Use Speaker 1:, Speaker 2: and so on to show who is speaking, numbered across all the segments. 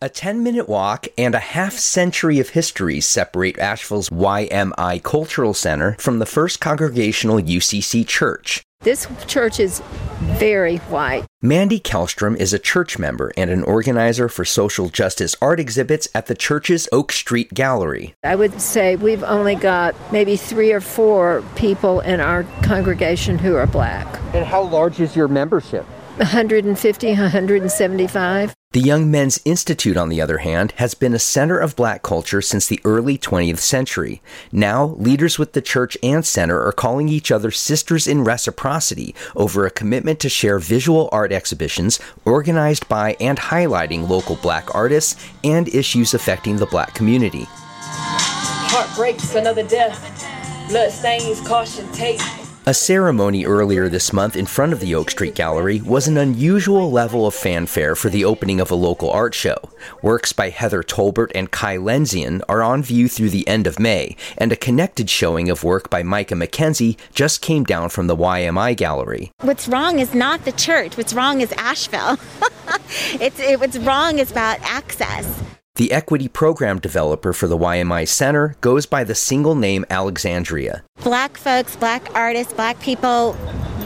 Speaker 1: A 10 minute walk and a half century of history separate Asheville's YMI Cultural Center from the First Congregational UCC Church.
Speaker 2: This church is very white.
Speaker 1: Mandy Kellstrom is a church member and an organizer for social justice art exhibits at the church's Oak Street Gallery.
Speaker 2: I would say we've only got maybe three or four people in our congregation who are black.
Speaker 3: And how large is your membership?
Speaker 2: 150, 175.
Speaker 1: The Young Men's Institute, on the other hand, has been a center of black culture since the early 20th century. Now, leaders with the church and center are calling each other sisters in reciprocity over a commitment to share visual art exhibitions organized by and highlighting local black artists and issues affecting the black community.
Speaker 4: Heart breaks, another death. Blood stains, caution tape.
Speaker 1: A ceremony earlier this month in front of the Oak Street Gallery was an unusual level of fanfare for the opening of a local art show. Works by Heather Tolbert and Kai Lenzian are on view through the end of May, and a connected showing of work by Micah McKenzie just came down from the YMI Gallery.
Speaker 5: What's wrong is not the church. What's wrong is Asheville. it's, it, what's wrong is about access.
Speaker 1: The equity program developer for the YMI Center goes by the single name Alexandria.
Speaker 5: Black folks, black artists, black people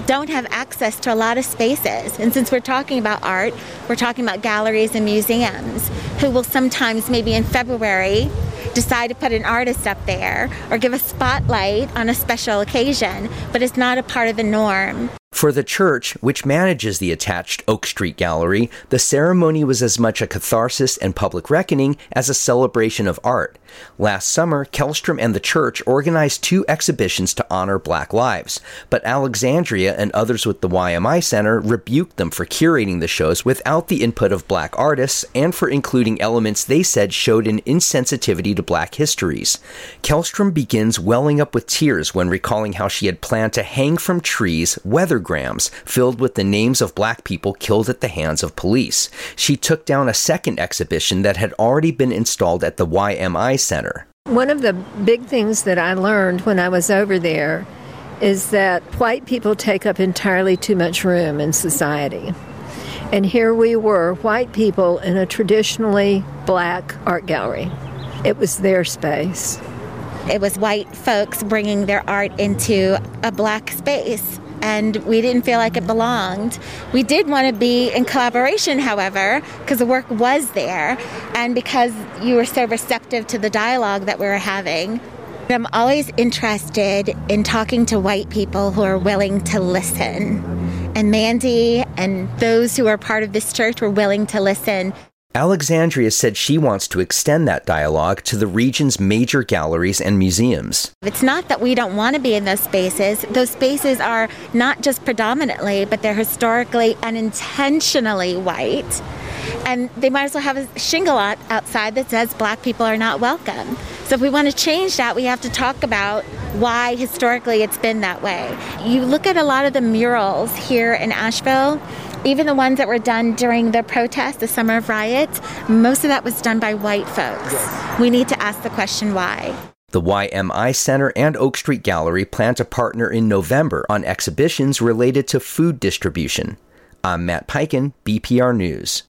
Speaker 5: don't have access to a lot of spaces. And since we're talking about art, we're talking about galleries and museums who will sometimes, maybe in February, decide to put an artist up there or give a spotlight on a special occasion, but it's not a part of the norm.
Speaker 1: For the church, which manages the attached Oak Street Gallery, the ceremony was as much a catharsis and public reckoning as a celebration of art. Last summer, Kellstrom and the church organized two exhibitions to honor black lives, but Alexandria and others with the YMI Center rebuked them for curating the shows without the input of black artists and for including elements they said showed an insensitivity to black histories. Kellstrom begins welling up with tears when recalling how she had planned to hang from trees weather filled with the names of black people killed at the hands of police. She took down a second exhibition that had already been installed at the YMI Center.
Speaker 2: One of the big things that I learned when I was over there is that white people take up entirely too much room in society. And here we were, white people in a traditionally black art gallery. It was their space.
Speaker 5: It was white folks bringing their art into a black space and we didn't feel like it belonged. We did want to be in collaboration, however, because the work was there and because you were so receptive to the dialogue that we were having. I'm always interested in talking to white people who are willing to listen. And Mandy and those who are part of this church were willing to listen.
Speaker 1: Alexandria said she wants to extend that dialogue to the region's major galleries and museums.
Speaker 5: It's not that we don't want to be in those spaces. Those spaces are not just predominantly, but they're historically and intentionally white. And they might as well have a shingle outside that says black people are not welcome. So if we want to change that, we have to talk about why historically it's been that way. You look at a lot of the murals here in Asheville, even the ones that were done during the protest, the summer of riots, most of that was done by white folks. Yes. We need to ask the question why.
Speaker 1: The YMI Center and Oak Street Gallery plan to partner in November on exhibitions related to food distribution. I'm Matt Peiken, BPR News.